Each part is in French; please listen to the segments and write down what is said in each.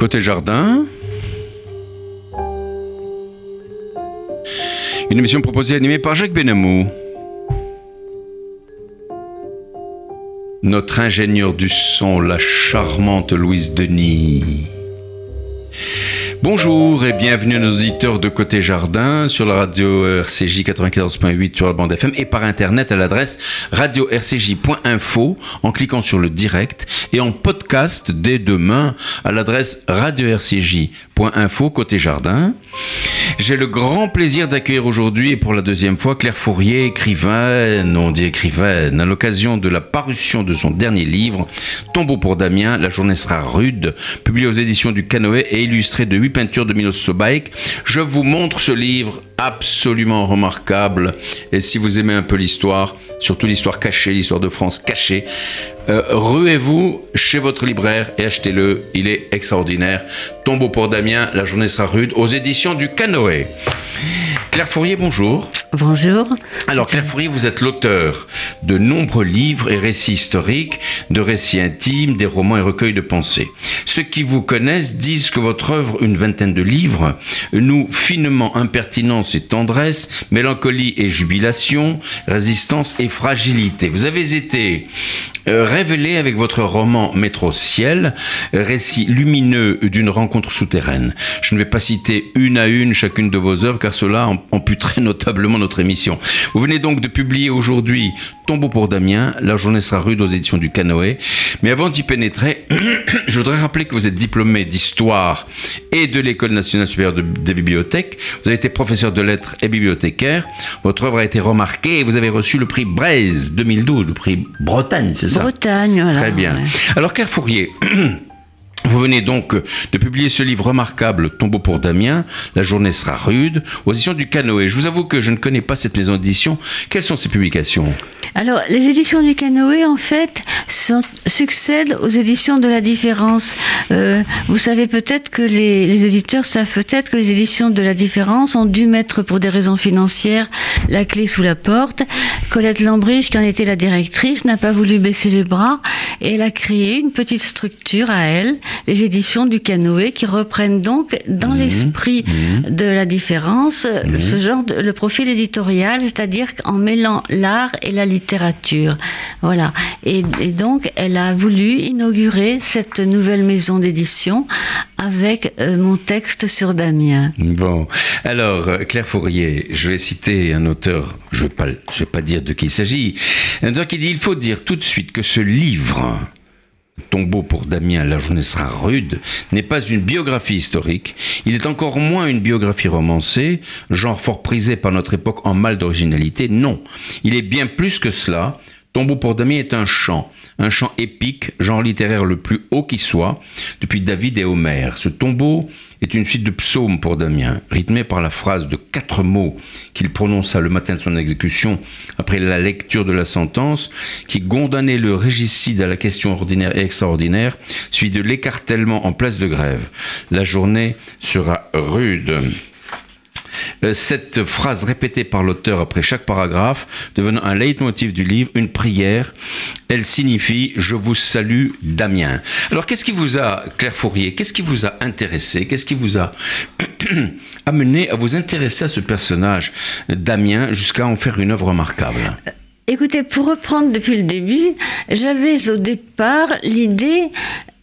Côté jardin. Une émission proposée et animée par Jacques Benamou. Notre ingénieur du son, la charmante Louise Denis. Bonjour et bienvenue à nos auditeurs de Côté Jardin sur la radio RCJ 94.8 sur la bande FM et par internet à l'adresse radio-rcj.info en cliquant sur le direct et en podcast dès demain à l'adresse radio-rcj.info Côté Jardin. J'ai le grand plaisir d'accueillir aujourd'hui et pour la deuxième fois Claire Fourier, écrivaine, on dit écrivaine, à l'occasion de la parution de son dernier livre, Tombeau pour Damien, La journée sera rude, publié aux éditions du Canoë et illustré de huit peintures de Milos Sobaik. Je vous montre ce livre absolument remarquable. Et si vous aimez un peu l'histoire, surtout l'histoire cachée, l'histoire de France cachée, euh, ruez-vous chez votre libraire et achetez-le. Il est extraordinaire. Tombeau pour Damien, la journée sera rude, aux éditions du Canoë. Claire Fourier, bonjour. Bonjour. Alors Claire Fourier, vous êtes l'auteur de nombreux livres et récits historiques, de récits intimes, des romans et recueils de pensées. Ceux qui vous connaissent disent que votre œuvre, une vingtaine de livres, noue finement impertinence et tendresse, mélancolie et jubilation, résistance et fragilité. Vous avez été euh, révélé avec votre roman Métro Ciel, récit lumineux d'une rencontre souterraine. Je ne vais pas citer une à une chacune de vos œuvres car cela amputerait notablement notre émission. Vous venez donc de publier aujourd'hui Tombeau pour Damien, La journée sera rude aux éditions du Canoë. Mais avant d'y pénétrer, je voudrais rappeler que vous êtes diplômé d'histoire et de l'École nationale supérieure de, des bibliothèques. Vous avez été professeur de lettres et bibliothécaire. Votre œuvre a été remarquée et vous avez reçu le prix Braise 2012, le prix Bretagne, c'est ça? Bretagne, voilà. Très bien. Alors, Claire Fourier, Vous venez donc de publier ce livre remarquable, Tombeau pour Damien, La journée sera rude, aux éditions du Canoë. Je vous avoue que je ne connais pas cette maison d'édition. Quelles sont ces publications? Alors, les éditions du Canoë, en fait, succèdent aux éditions de la différence. Euh, vous savez peut-être que les, éditeurs savent peut-être que les éditions de la différence ont dû mettre, pour des raisons financières, la clé sous la porte. Colette Lambrich, qui en était la directrice, n'a pas voulu baisser les bras et elle a créé une petite structure à elle les éditions du Canoë qui reprennent donc dans Mmh, l'esprit mmh. de la différence ce genre de le profil éditorial, c'est-à-dire en mêlant l'art et la littérature. Voilà. Et, et donc elle a voulu inaugurer cette nouvelle maison d'édition avec euh, mon texte sur Damien. Bon, alors Claire Fourier, je vais citer un auteur, je ne vais, vais pas dire de qui il s'agit, un auteur qui dit il faut dire tout de suite que ce livre, Tombeau pour Damien, la journée sera rude, n'est pas une biographie historique, il est encore moins une biographie romancée, genre fort prisé par notre époque en mal d'originalité, non, il est bien plus que cela. Tombeau pour Damien est un chant, un chant épique, genre littéraire le plus haut qui soit, depuis David et Homère. Ce tombeau est une suite de psaumes pour Damien, rythmé par la phrase de quatre mots qu'il prononça le matin de son exécution après la lecture de la sentence, qui condamnait le régicide à la question ordinaire et extraordinaire, suivi de l'écartèlement en place de grève. La journée sera rude. Euh, Cette phrase répétée par l'auteur après chaque paragraphe, devenant un leitmotiv du livre, une prière, elle signifie Je vous salue, Damien. Alors, qu'est-ce qui vous a, Claire Fourier, qu'est-ce qui vous a intéressé Qu'est-ce qui vous a amené à vous intéresser à ce personnage, Damien, jusqu'à en faire une œuvre remarquable? Écoutez, pour reprendre depuis le début, j'avais au départ l'idée, euh,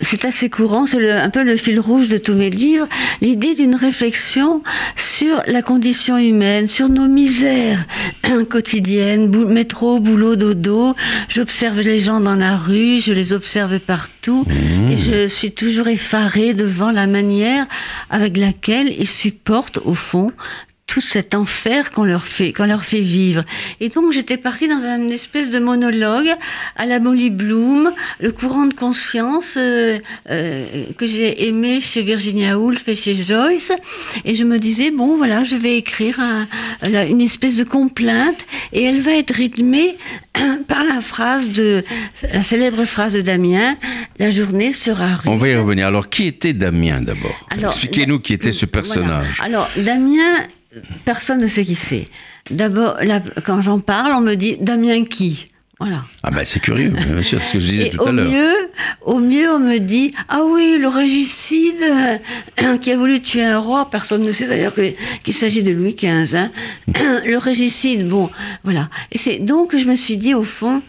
c'est assez courant, c'est un peu le fil rouge de tous mes livres, l'idée d'une réflexion sur la condition humaine, sur nos misères quotidiennes, bou- métro, boulot, dodo. J'observe les gens dans la rue, je les observe partout, et je suis toujours effarée devant la manière avec laquelle ils supportent, au fond, tout cet enfer qu'on leur fait, qu'on leur fait vivre. Et donc j'étais partie dans une espèce de monologue à la Molly Bloom, le courant de conscience euh, euh, que j'ai aimé chez Virginia Woolf et chez Joyce. Et je me disais bon voilà, je vais écrire un- une espèce de complainte et elle va être rythmée par la phrase de la célèbre phrase de Damien la journée sera rude. On va y revenir. Alors, qui était Damien d'abord? Expliquez-nous qui était ce Voilà. personnage. Alors, Damien, personne ne sait qui c'est. D'abord, quand j'en parle, on me dit Damien qui? Voilà. Ah ben c'est curieux, bien sûr, c'est ce que je disais Et tout au à l'heure. mieux, au mieux, on me dit ah oui, le régicide euh, qui a voulu tuer un roi. Personne ne sait d'ailleurs qu'il s'agit de Louis XV. hein. le régicide, bon, voilà. Et c'est donc que je me suis dit au fond,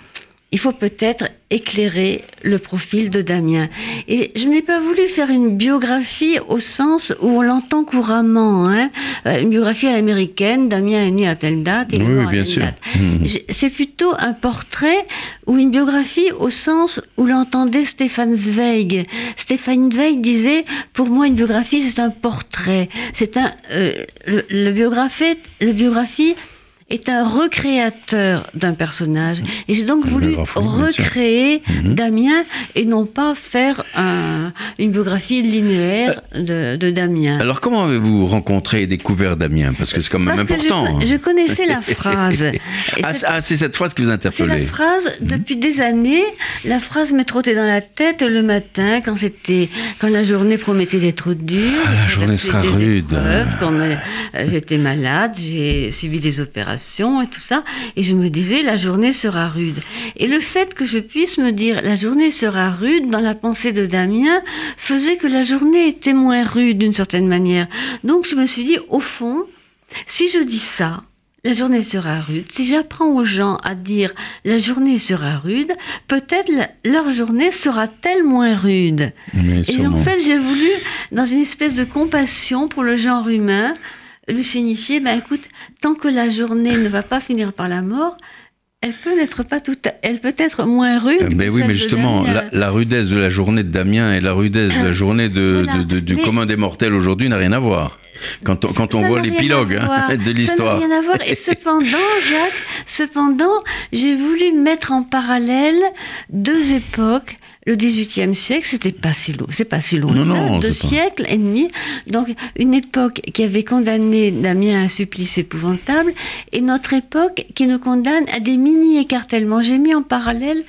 il faut peut-être éclairer le profil de Damien. Et je n'ai pas voulu faire une biographie au sens où on l'entend couramment, hein. Euh, une biographie à l'américaine. Damien est né à telle date. Il est Oui, mort oui, à bien telle date. J'ai- C'est plutôt un portrait ou une biographie au sens où l'entendait Stéphane Zweig. Stéphane Zweig disait, pour moi, une biographie, c'est un portrait. C'est un, euh, le, le biographie, le biographie est un recréateur d'un personnage. Et j'ai donc voulu recréer Mhm. Damien et non pas faire un- une biographie linéaire de, de Damien. Alors comment avez-vous rencontré et découvert Damien? Parce que c'est quand même Parce que je, important. je connaissais la phrase. Ah, c'est- ah, c'est cette phrase qui vous C'est la interpellait. phrase, Mhm. depuis des années, la phrase me trottait dans la tête le matin quand c'était, quand la journée promettait d'être dure. Ah, la journée sera rude. épreuves, quand euh, j'étais malade, j'ai subi des opérations et tout ça. Et je me disais, la journée sera rude. Et le fait que je puisse me dire, la journée sera rude dans la pensée de Damien, faisait que la journée était moins rude d'une certaine manière. Donc je me suis dit, au fond, si je dis ça, la journée sera rude. Si j'apprends aux gens à dire la journée sera rude, peut-être leur journée sera-t-elle moins rude. Mais Et en fait, j'ai voulu, dans une espèce de compassion pour le genre humain, lui signifier, ben écoute, tant que la journée ne va pas finir par la mort, elle peut n'être pas toute, elle peut être moins rude. Euh, que oui, mais justement, la, la rudesse de la journée de Damien et la rudesse de la journée de, Voilà. de- de- du Mais- commun des mortels aujourd'hui n'a rien à voir. Quand on, quand on voit l'épilogue hein, de l'histoire. Ça n'a rien à voir. Et cependant, Jacques, cependant, j'ai voulu mettre en parallèle deux époques. Le XVIIIe siècle, c'était pas si long, c'est pas si long, Non, non, deux pas- siècles et demi. Donc, une époque qui avait condamné Damien à un supplice épouvantable, et notre époque qui nous condamne à des mini-écartèlements. J'ai mis en parallèle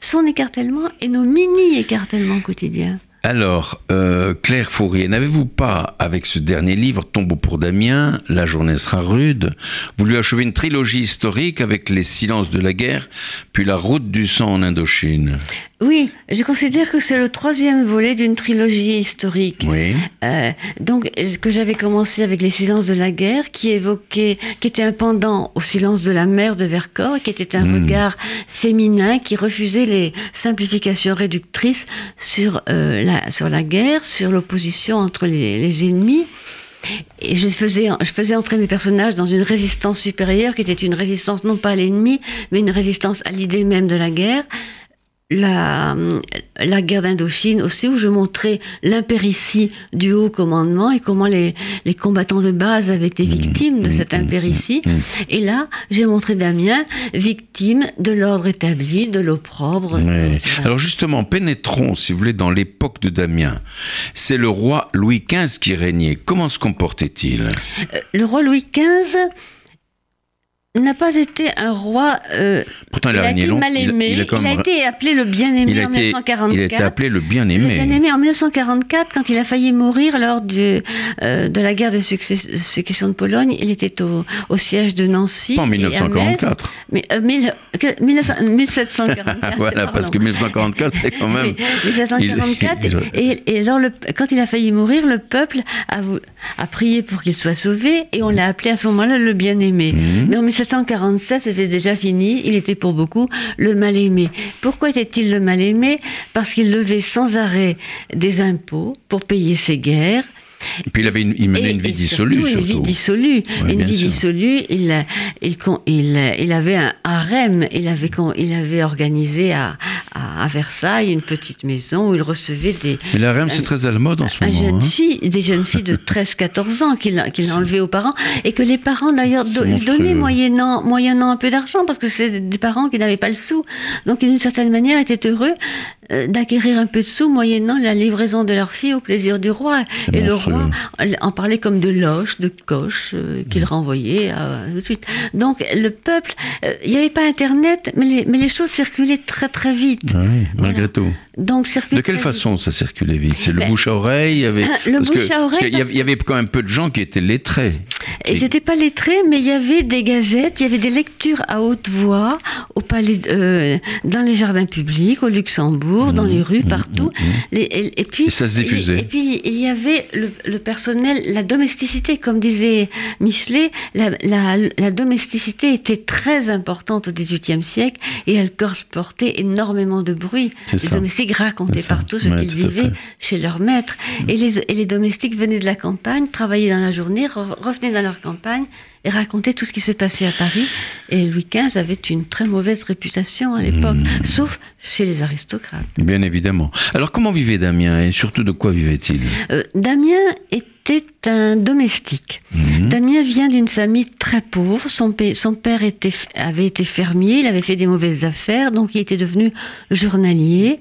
son écartèlement et nos mini-écartèlements quotidiens. Alors, euh, Claire Fourier, n'avez-vous pas, avec ce dernier livre, Tombeau pour Damien, La journée sera rude, voulu achever une trilogie historique avec Les silences de la guerre, puis La route du sang en Indochine? Oui, je considère que c'est le troisième volet d'une trilogie historique. Oui. Euh, donc, que j'avais commencé avec les silences de la guerre, qui évoquait, qui était un pendant au silence de la mer de Vercors, qui était un Mm. regard féminin qui refusait les simplifications réductrices sur, euh, la, sur la guerre, sur l'opposition entre les, les ennemis. Et je faisais, je faisais entrer mes personnages dans une résistance supérieure qui était une résistance non pas à l'ennemi, mais une résistance à l'idée même de la guerre la, la guerre d'Indochine aussi, où je montrais l'impéritie du haut commandement et comment les, les combattants de base avaient été victimes de cette impéritie. Et là, j'ai montré Damien victime de l'ordre établi, de l'opprobre. Etc. Alors justement, pénétrons, si vous voulez, dans l'époque de Damien. C'est le roi Louis XV qui régnait. Comment se comportait-il? Euh, Le roi Louis XV n'a pas été un roi. euh, Pourtant, il il a été long. mal Il a- aimé. il a été appelé le bien-aimé en été- 1944. il a été appelé le Le bien-aimé. bien-aimé en 1944, quand il a failli mourir lors du, euh, de la guerre de success- succession de Pologne, il était au, au siège de Nancy. Pas en et à Metz. 1944. Mais, euh, mille- que- 1900 1744. voilà, pardon. parce que 1944, c'est quand même. Oui, 1744. Il- et, et alors, le- quand il a failli mourir, le peuple a, a prié pour qu'il soit sauvé et on l'a appelé à ce moment-là le bien-aimé. Mhm. Mais en 1747, c'était déjà fini. Il était pour beaucoup le mal-aimé. Pourquoi était-il le mal-aimé? Parce qu'il levait sans arrêt des impôts pour payer ses guerres. Et puis il, avait une, il menait Et- une vie dissolue, surtout surtout. Une vie dissolue. Une vie sûr. dissolue. Il, a- il, il, a- il avait un harem. Il avait, il avait organisé à, à, Versailles une petite maison où il recevait des, Mais la REM, c'est très à la mode en ce moment. jeune hein. fille, des jeunes filles de 13-14 ans qu'il qu'il a enlevées aux parents et que les parents d'ailleurs do- donnaient moyennant, moyennant un peu d'argent parce que c'est des parents qui n'avaient pas le sou. Donc d'une certaine manière étaient heureux euh, d'acquérir un peu de sous moyennant la livraison de leur fille au plaisir du roi. Et le roi en parlait comme de loches, de coches euh, qu'il Mm. renvoyait euh, tout de suite. Donc le peuple, euh, il n'y avait pas Internet, mais les, mais les choses circulaient très très vite. Ah oui, malgré tout. Donc De quelle vite. façon ça circulait vite? C'est le Ben, bouche à oreille il y avait... le parce que- bouche à parce oreille, qu'il y avait- parce Il y avait quand même peu de gens qui étaient lettrés. Ils n'étaient pas lettrés, mais il y avait des gazettes, il y avait des lectures à haute voix au palais, euh, dans les jardins publics, au Luxembourg, dans les rues, partout. et, puis, ça se diffusait. Et, puis il y avait le, personnel, la domesticité, comme disait Michelet, la, la, domesticité était très importante au XVIIIe siècle et elle portait énormément de bruit. Les domestiques racontaient partout ce qu'ils vivaient chez leur maître. Et les, et les domestiques venaient de la campagne, travaillaient dans la journée, revenaient dans leur campagne et racontaient tout ce qui se passait à Paris. Et Louis XV avait une très mauvaise réputation à l'époque, hmm. sauf chez les aristocrates. Bien évidemment. Alors comment vivait Damien et surtout de quoi vivait-il? Euh, Damien était un domestique. Hmm. Damien vient d'une famille très pauvre. Son, son père était, avait été fermier, il avait fait des mauvaises affaires, donc il était devenu journalier.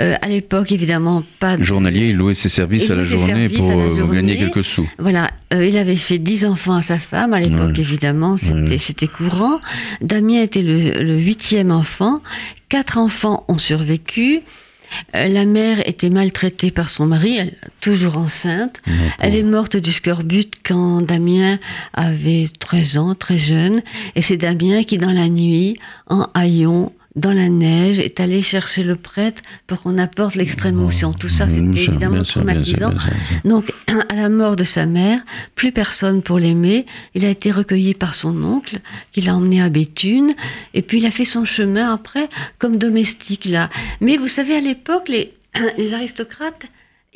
Euh, à l'époque, évidemment, pas de... Journalier, il louait ses services à la journée pour euh, gagner quelques sous. Voilà, euh, il avait fait dix enfants à sa femme, à l'époque, évidemment, c'était courant. Damien était le, huitième enfant. Quatre enfants ont survécu. La mère était maltraitée par son mari, toujours enceinte. Elle est morte du scorbut quand Damien avait 13 ans, très jeune. Et c'est Damien qui, dans la nuit, en haillon, dans la neige, est allé chercher le prêtre pour qu'on apporte l'extrême onction. Tout ça, c'était évidemment traumatisant. Donc, à la mort de sa mère, plus personne pour l'aimer. Il a été recueilli par son oncle, qui l'a emmené à Béthune, et puis il a fait son chemin après comme domestique là. Mais vous savez, à l'époque, les, les aristocrates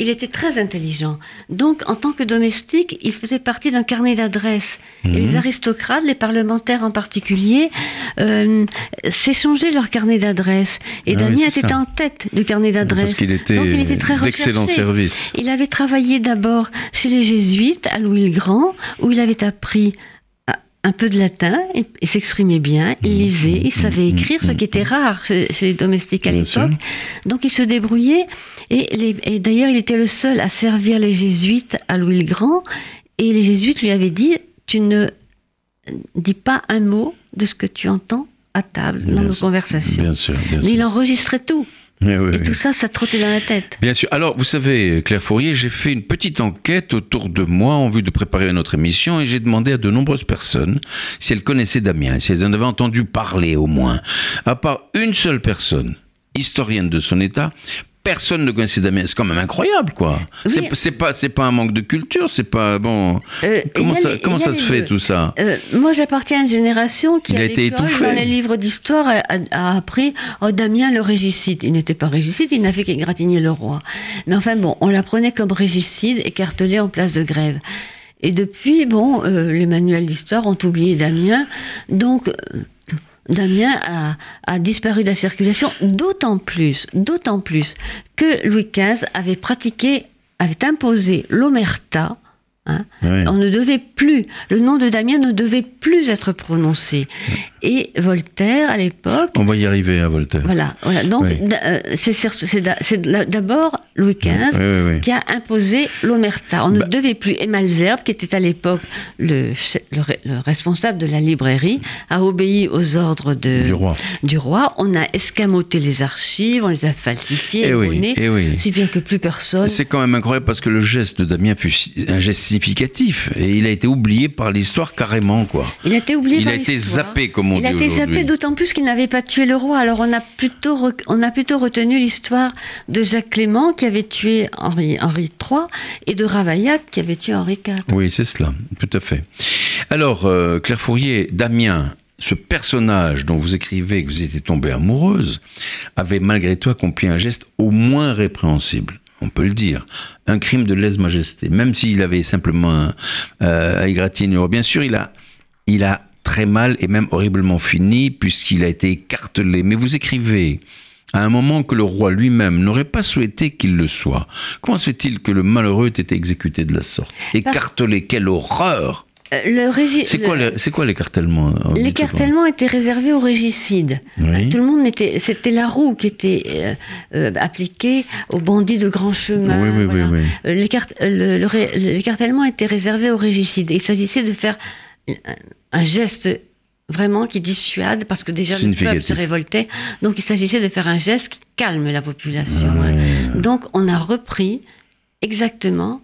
il était très intelligent. Donc, en tant que domestique, il faisait partie d'un carnet d'adresses. Et les mhm. aristocrates, les parlementaires en particulier, euh, s'échangeaient leur carnet d'adresses. Et ah Damien était en tête du carnet d'adresses. Parce qu'il était, était très d'excellent service. Il avait travaillé d'abord chez les jésuites à Louis le Grand, où il avait appris un peu de latin, il, s'exprimait bien, il lisait, il savait écrire, ce qui était rare chez, les domestiques à l'époque. Donc il se débrouillait, et, d'ailleurs il était le seul à servir les jésuites à Louis le Grand, et les jésuites lui avaient dit, tu ne dis pas un mot de ce que tu entends à table, dans nos conversations. Bien sûr, bien Mais il enregistrait tout et tout ça, ça trottait dans la tête. Bien sûr. Alors, vous savez, Claire Fourier, j'ai fait une petite enquête autour de moi en vue de préparer notre émission et j'ai demandé à de nombreuses personnes si elles connaissaient Damien, si elles en avaient entendu parler au moins. À part une seule personne, historienne de son état, personne ne connaissait Damien. C'est quand même incroyable, quoi. C'est pas, c'est pas un manque de culture, c'est pas bon. Euh, comment ça, comment ça se fait tout ça? Euh, Moi, j'appartiens à une génération qui a été étouffée. Dans les livres d'histoire, a, appris oh, Damien le régicide. Il n'était pas régicide, il n'a fait qu'égratigner le roi. Mais enfin bon, on l'apprenait comme régicide, écartelé en place de grève. Et depuis, bon, euh, les manuels d'histoire ont oublié Damien, donc Damien a, disparu de la circulation, d'autant plus, d'autant plus que Louis XV avait pratiqué, avait imposé l'omerta, Hein. On ne devait plus, le nom de Damien ne devait plus être prononcé. Et Voltaire, à l'époque. On va y arriver à Voltaire. Voilà. voilà. Donc, euh, c'est d'abord Louis XV qui a imposé l'omerta. On ne bah devait plus. Et Malzerbe, qui était à l'époque le, le, responsable de la librairie, a obéi aux ordres de, du, roi. du roi. On a escamoté les archives, on les a falsifiées, et eh si bien que plus personne. C'est quand même incroyable parce que le geste de Damien fut un geste significatif. Et il a été oublié par l'histoire carrément, quoi. Il a été oublié il a été zappé, comme on il dit Il a été zappé d'autant plus qu'il n'avait pas tué le roi. Alors on a plutôt, on a plutôt retenu l'histoire de Jacques Clément qui avait tué Henri, Henri III et de Ravaillac qui avait tué Henri IV. Oui, c'est cela, tout à fait. Alors, euh, Claire Fourier, Damien, ce personnage dont vous écrivez que vous étiez tombée amoureuse, avait malgré tout accompli un geste au moins répréhensible on peut le dire, un crime de lèse-majesté, même s'il avait simplement euh, à égratigner. Bien sûr, il a, il a très mal et même horriblement fini puisqu'il a été écartelé. Mais vous écrivez à un moment que le roi lui-même n'aurait pas souhaité qu'il le soit. Comment se fait-il que le malheureux ait été exécuté de la sorte? Écartelé, quelle horreur euh, c'est quoi, c'est quoi l'écartellement euh, L'écartellement était réservé aux régicides. Tout le monde mettait, c'était la roue qui était euh, appliquée aux bandits de grand chemin. Oui, oui, oui, L'écartellement était réservé aux régicides. Il s'agissait de faire un geste vraiment qui dissuade, parce que déjà le peuple se révoltait. Donc il s'agissait de faire un geste qui calme la population. Donc on a repris exactement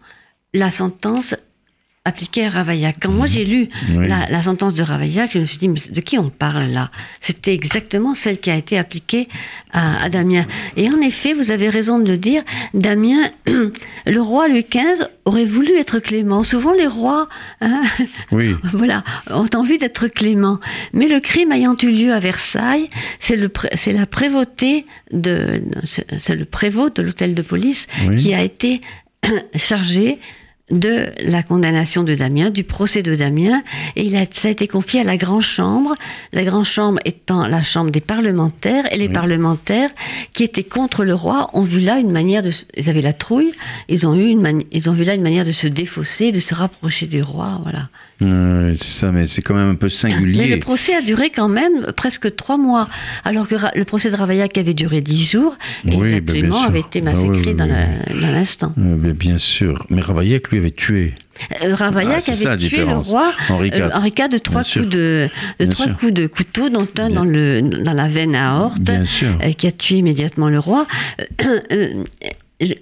la sentence appliquée à Ravaillac. Quand moi j'ai lu Oui. la, la sentence de Ravaillac, je me suis dit, mais de qui on parle là? C'était exactement celle qui a été appliquée à, à Damien. Et en effet, vous avez raison de le dire, Damien, le roi Louis XV aurait voulu être clément. Souvent les rois, hein, Oui. voilà, ont envie d'être cléments. Mais le crime ayant eu lieu à Versailles, c'est le c'est la prévôté de, c'est c'est le prévôt de l'hôtel de police Oui. qui a été chargé de la condamnation de Damien, du procès de Damien, et il a, ça a été confié à la Grande Chambre, la Grande Chambre étant la chambre des parlementaires, et les Oui. parlementaires qui étaient contre le roi ont vu là une manière de, ils avaient la trouille, ils ont eu une mani- ils ont vu là une manière de se défausser, de se rapprocher du roi, voilà. Euh, c'est ça, mais c'est quand même un peu Mais singulier. le procès a duré quand même presque trois mois, alors que le procès de Ravaillac avait duré dix jours, et Oui, bah, bien Clément avait été Ah massacré oui, dans l'instant. Euh, mais bien sûr. Mais Ravaillac, lui, avait tué. Euh, Ravaillac Ah, ça, avait tué le roi Henri IV. euh, Henri IV de trois coups de, trois coups de couteau, dont un dans le dans la veine à aorte, euh, qui a tué immédiatement le roi. Euh, euh,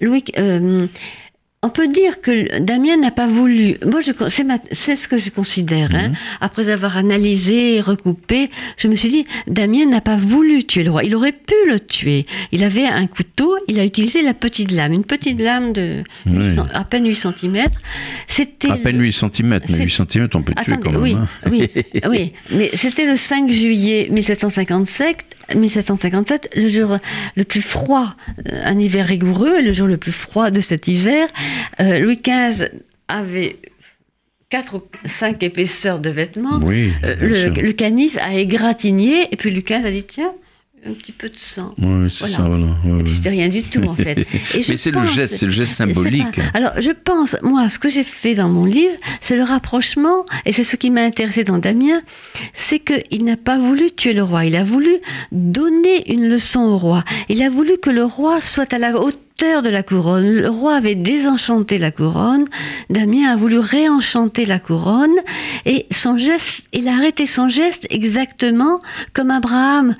Louis, euh, on peut dire que Damien n'a pas voulu. Moi, c'est, ce que je considère. hein. Mhm. Après avoir analysé et recoupé, je me suis dit, Damien n'a pas voulu tuer le roi. Il aurait pu le tuer. Il avait un couteau. Il a utilisé la petite lame, une petite lame de Oui. 800 à peine 8 cm. C'était À peine le- 8 cm, mais c'est- 8 cm, on peut tuer Attendez, quand même. oui, hein. oui, oui, mais c'était le 5 juillet 1757, 1757, le jour le plus froid, euh, un hiver rigoureux, le jour le plus froid de cet hiver. Euh, Louis XV avait quatre ou cinq épaisseurs de vêtements. Oui, Euh, le, le canif a égratigné, et puis Louis XV a dit tiens, un petit peu de sang. Oui, c'est Voilà. ça, voilà. Ouais, ouais. c'était rien du tout en fait. Et Mais c'est le geste, c'est le geste symbolique. pas- Alors, je pense, moi, ce que j'ai fait dans mon livre, c'est le rapprochement, et c'est ce qui m'a intéressé dans Damien, c'est qu'il n'a pas voulu tuer le roi, il a voulu donner une leçon au roi. Il a voulu que le roi soit à la hauteur de la couronne. Le roi avait désenchanté la couronne, Damien a voulu réenchanter la couronne, et son geste, il a arrêté son geste exactement comme Abraham.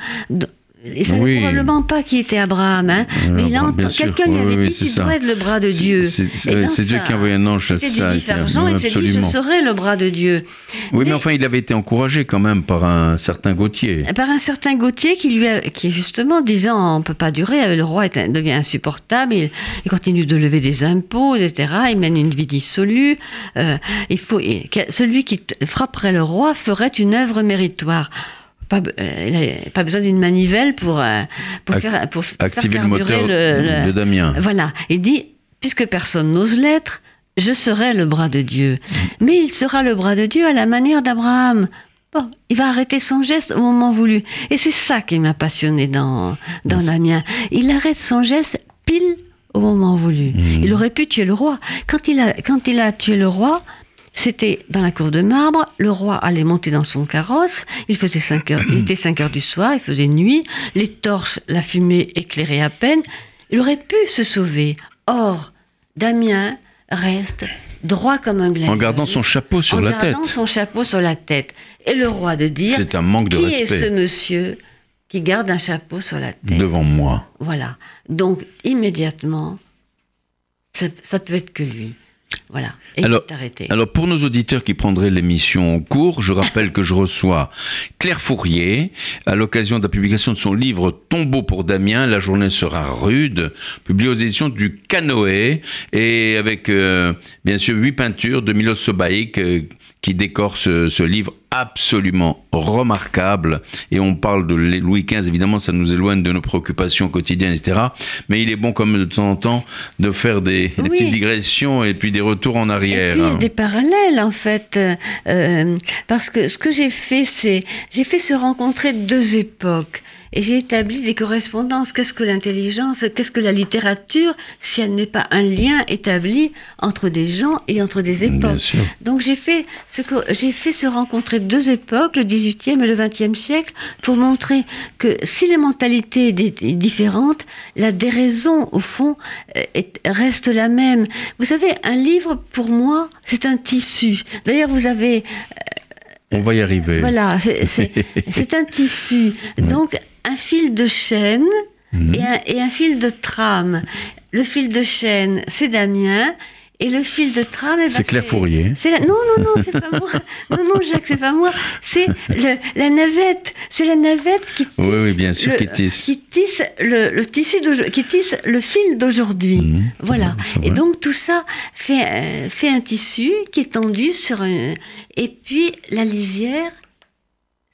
Il savait Oui. probablement pas qui était Abraham, hein, mais il quelqu'un lui avait oui, dit ça. dois être le bras de Dieu. c'est- Dieu qui a envoyé un ange, C'était ça. Il s'est dit je serai le bras de Dieu. Oui, mais Mais- enfin, il avait été encouragé quand même par un certain Gauthier. Par un certain Gauthier qui lui a, qui justement disant on peut pas durer, le roi est devient insupportable, il, il continue de lever des impôts, etc. Il mène une vie dissolue. euh, il faut celui qui frapperait le roi ferait une œuvre méritoire. Pas, euh, pas besoin d'une manivelle pour euh, pour Ac- faire pour Activer faire le moteur le- le- de Damien. Voilà. Il dit, puisque personne n'ose l'être, je serai le bras de Dieu. Mais il sera le bras de Dieu à la manière d'Abraham. Bon, il va arrêter son geste au moment voulu. Et c'est ça qui m'a passionné dans, dans Damien. Il arrête son geste pile au moment voulu. Il aurait pu tuer le roi. Quand il a, quand il a tué le roi, c'était dans la cour de marbre, le roi allait monter dans son carrosse, il faisait 5 heures, il était 5 heures du soir, il faisait nuit, les torches, la fumée éclairait à peine, il aurait pu se sauver. Or, Damien reste droit comme un glaive. En gardant son chapeau sur en la tête. gardant son chapeau sur la tête. Et le roi de dire C'est un manque de qui est ce monsieur qui garde un chapeau sur la tête devant moi. Voilà. Donc, immédiatement, ça, ça peut être que lui. Voilà. Et Alors- arrêté. Alors pour nos auditeurs qui prendraient l'émission en cours, je rappelle que je reçois Claire Fourier à l'occasion de la publication de son livre Tombeau pour Damien, la journée sera rude, publié aux éditions du Canoë et avec euh, bien sûr huit peintures de Milos Sobaïk euh, qui décorent ce, ce livre absolument remarquable. Et on parle de Louis XV évidemment ça nous éloigne de nos préoccupations quotidiennes etc mais il est bon comme de temps en temps de faire des, petites digressions et puis des retours en Et arrière puis des parallèles en fait, euh, parce que ce que j'ai fait, c'est j'ai fait se rencontrer deux époques et j'ai établi des correspondances. Qu'est-ce que l'intelligence Qu'est-ce que la littérature si elle n'est pas un lien établi entre des gens et entre des époques? Bien sûr. Donc j'ai fait ce que j'ai fait se rencontrer deux époques, le 18e et le 20e siècle, pour montrer que si les mentalités étaient différentes, la déraison au fond euh, est- reste la même. Vous savez, un livre pour moi, c'est un tissu. D'ailleurs, vous avez On va y arriver. voilà, c'est un tissu. Donc, un fil de chaîne Mhm. et, un, et un fil de trame. Le fil de chaîne, c'est Damien. Et le fil de trame, eh ben, C'est Claire Fourier. c'est la- Non, non, non, c'est pas moi. Non, non, Jacques, c'est pas moi. C'est la navette. C'est la navette qui tisse, Oui, oui, bien sûr, le, qui tisse. qui tisse le, le tissu qui tisse le fil d'aujourd'hui. Mhm, voilà. Et donc tout ça fait, euh, fait un tissu qui est tendu sur un. Et puis la lisière,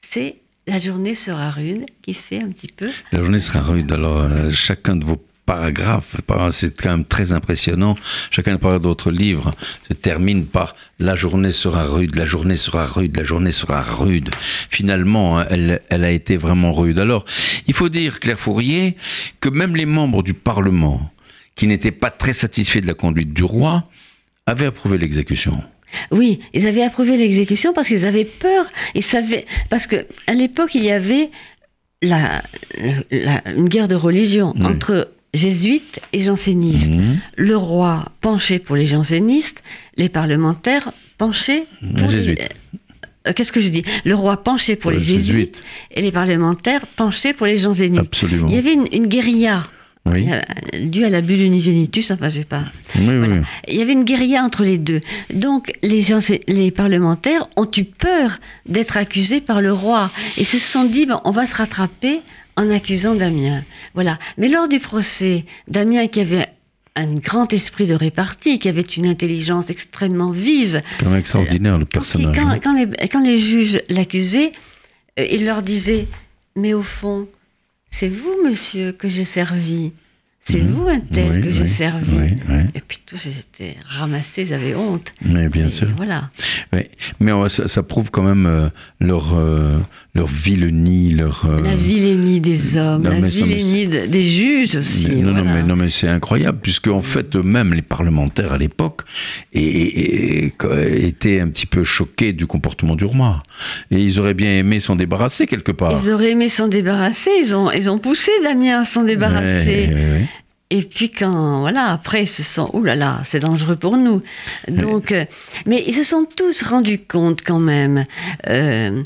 c'est la journée sera rude qui fait un petit peu. La journée sera rude. Alors, euh, chacun de vos paragraphes, par- c'est quand même très impressionnant. Chacun des paragraphes de votre livre se termine par La journée sera rude, la journée sera rude, la journée sera rude. Finalement, hein, elle, elle a été vraiment rude. Alors, il faut dire, Claire Fourier, que même les membres du Parlement, qui n'étaient pas très satisfaits de la conduite du roi, avaient approuvé l'exécution. Oui, ils avaient approuvé l'exécution parce qu'ils avaient peur. Ils savaient parce que à l'époque il y avait la, la- une guerre de religion entre jésuites et jansénistes. Mhm. Le roi penchait pour les jansénistes, les parlementaires penchaient pour Les jésuites. Euh, Qu'est-ce que je dis? Le roi penchait pour Pour les les jésuites, jésuites. et les parlementaires penchaient pour les jansénistes. Absolument. Il y avait une, une guérilla Oui, euh, due à la bulle unigénitus. Enfin, je vais pas. oui, oui. Voilà. Il y avait une guérilla entre les deux. Donc, les, gens, les parlementaires ont eu peur d'être accusés par le roi et se sont dit bon, on va se rattraper en accusant Damien. Voilà. Mais lors du procès, Damien, qui avait un grand esprit de répartie, qui avait une intelligence extrêmement vive, Quand même extraordinaire, le personnage. quand- hein. quand les, quand les juges l'accusaient, euh, il leur disait Mais au fond, c'est vous, monsieur, que j'ai servi. C'est Mhm. vous, un tel, Oui, que j'ai oui, servi. oui. Et puis tous, ils étaient ramassés, ils avaient honte. Mais bien Et sûr. Voilà. Mais on- ça, ça prouve quand même euh, leur, euh, leur vilenie, leur. euh, La vilainie des hommes, non, la mais mais de- des juges aussi. mais- non, voilà. mais, non, mais c'est incroyable, puisque en fait, même les parlementaires à l'époque étaient un petit peu choqués du comportement du roi. Et ils auraient bien aimé s'en débarrasser quelque part. Ils auraient aimé s'en débarrasser, ils ont, ils ont poussé Damien à s'en débarrasser. Et puis quand, voilà, après, ils se sont, ouh là là, c'est dangereux pour nous. Donc, euh, mais ils se sont tous rendus compte quand même, euh,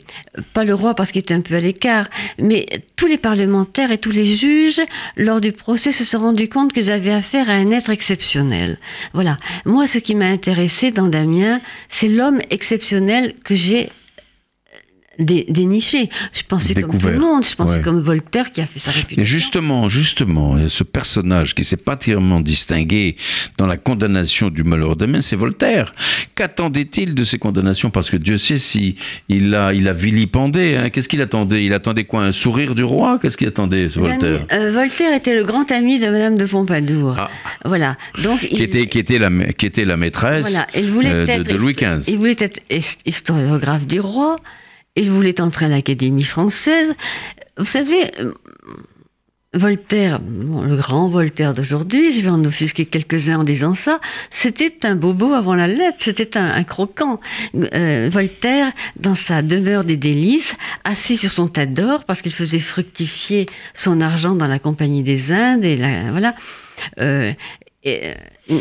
pas le roi parce qu'il était un peu à l'écart, mais tous les parlementaires et tous les juges, lors du procès, se sont rendus compte qu'ils avaient affaire à un être exceptionnel. Voilà. Moi, ce qui m'a intéressé dans Damien, c'est l'homme exceptionnel que j'ai dé- déniché. Je pensais comme tout le monde, je pensais Ouais. comme Voltaire qui a fait sa réputation. Et justement, justement, ce personnage qui s'est particulièrement distingué dans la condamnation du malheur d'Amiens, c'est Voltaire. Qu'attendait-il de ces condamnations? Parce que Dieu sait si il a, il a vilipendé. hein. Qu'est-ce qu'il attendait? Il attendait quoi? Un sourire du roi? Qu'est-ce qu'il attendait, ce Voltaire? euh, Voltaire était le grand ami de Madame de Pompadour. Ah. Voilà. Donc qui il, était, qui, était la, qui était la maîtresse voilà, il voulait euh, de, être de Louis XV. Il voulait être his- historiographe du roi. Il voulait entrer à l'Académie française. Vous savez, euh, Voltaire, le grand Voltaire d'aujourd'hui, je vais en offusquer quelques-uns en disant ça, c'était un bobo avant la lettre, c'était un, croquant. Euh, Voltaire, dans sa demeure des délices, assis sur son tas d'or, parce qu'il faisait fructifier son argent dans la Compagnie des Indes, et la, voilà, et, euh,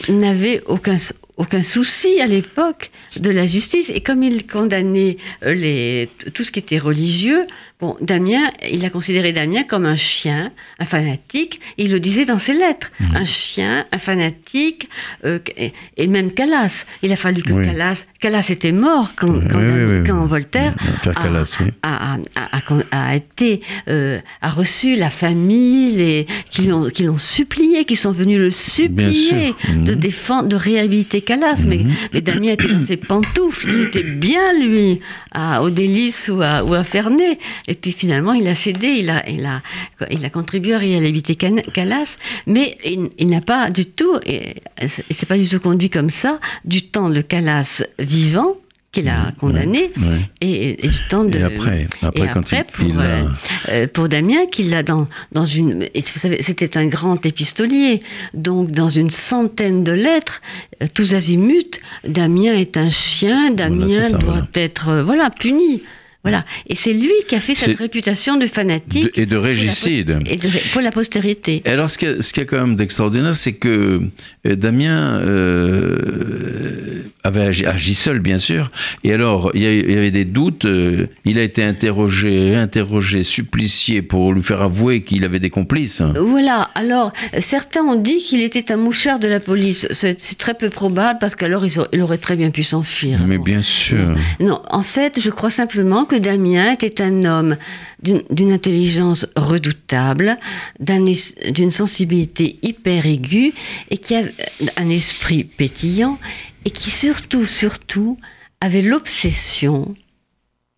n'avait aucun, aucun souci à l'époque de la justice. Et comme il condamnait euh, les, tout ce qui était religieux, bon, Damien, il a considéré Damien comme un chien, un fanatique. Il le disait dans ses lettres. Un chien, un fanatique, euh, et, et même Calas. Il a fallu que Oui. Calas, Calas était mort quand, Oui, quand, oui, quand Voltaire a- Calas, a, a- a- été, euh, a reçu la famille, les, qui lui ont, qui l'ont supplié, qui sont venus le supplier sûr. Mhm. de défendre, de réhabiliter Calas. Mais, mais Damien était dans ses pantoufles, il était bien lui, à, au délice ou à, ou à Ferney. Et puis finalement, il a cédé, il a, il a, il a contribué à réhabiliter Calas, mais il, il n'a pas du tout, et c'est pas du tout conduit comme ça, du temps de Calas vivant qu'il a condamné ouais. et, et du temps de Et après, après, et quand après, il, pour, il a- euh, euh, pour Damien, qu'il l'a dans, dans une. et vous savez, c'était un grand épistolier. Donc, dans une centaine de lettres, euh, tous azimuts, Damien est un chien, Damien ça, doit voilà. être euh, voilà, puni. Voilà. Et c'est lui qui a fait cette réputation de fanatique. et de régicide. Et pour la postérité. Et alors, ce qu'il y, a quand même d'extraordinaire, c'est que euh, Damien euh, avait agi, seul, bien sûr. Et alors, il y, avait des doutes. Euh, il a été interrogé, réinterrogé, supplicié pour lui faire avouer qu'il avait des complices. Voilà. Alors, certains ont dit qu'il était un mouchard de la police. C'est très peu probable parce qu'alors il aurait très bien pu s'enfuir. Mais bien sûr. Non, en fait, je crois simplement que Damien était un homme d'une intelligence redoutable, d'une sensibilité hyper aiguë et qui avait un esprit pétillant et qui surtout, surtout, avait l'obsession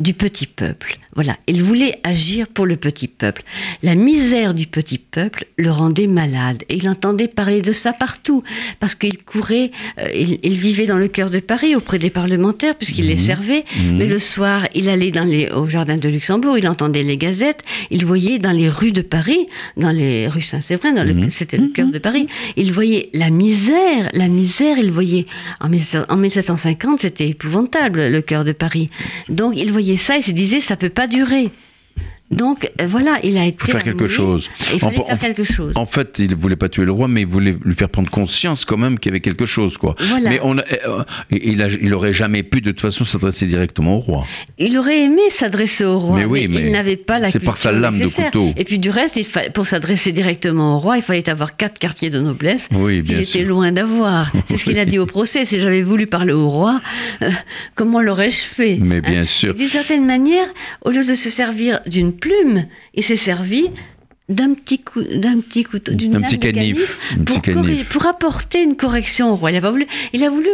du petit peuple. Voilà, il voulait agir pour le petit peuple. La misère du petit peuple le rendait malade et il entendait parler de ça partout parce qu'il courait, euh, il, vivait dans le cœur de Paris auprès des parlementaires puisqu'il les mhm. servait. Mhm. Mais le soir, il allait dans les, au jardin de Luxembourg, il entendait les gazettes, il voyait dans les rues de Paris, dans les rues Saint-Séverin, mhm. c'était le cœur de Paris, il voyait la misère, la misère, il voyait en, en 1750, c'était épouvantable le cœur de Paris. Donc il voyait ça et se disait ça peut pas durer. Donc euh, voilà, il a été. Faut faire quelque chose. Il fallait faire quelque chose. En fait, il ne voulait pas tuer le roi, mais il voulait lui faire prendre conscience quand même qu'il y avait quelque chose, quoi. Mais on, euh, il, a, il aurait jamais pu de toute façon s'adresser directement au roi. Il aurait aimé s'adresser au roi, mais, oui, mais, il n'avait pas la. C'est par sa lame de couteau. Et puis du reste, il pour s'adresser directement au roi, il fallait avoir quatre quartiers de noblesse. Oui, bien il était loin d'avoir. C'est ce qu'il a dit au procès. Si j'avais voulu parler au roi, euh, comment l'aurais-je fait Mais bien sûr. D'une certaine manière, au lieu de se servir d'une plume, il s'est servi d'un petit, coup, d'un petit couteau, d'une petit canif, pour, pour, apporter une correction au roi. Il a, pas voulu, il a voulu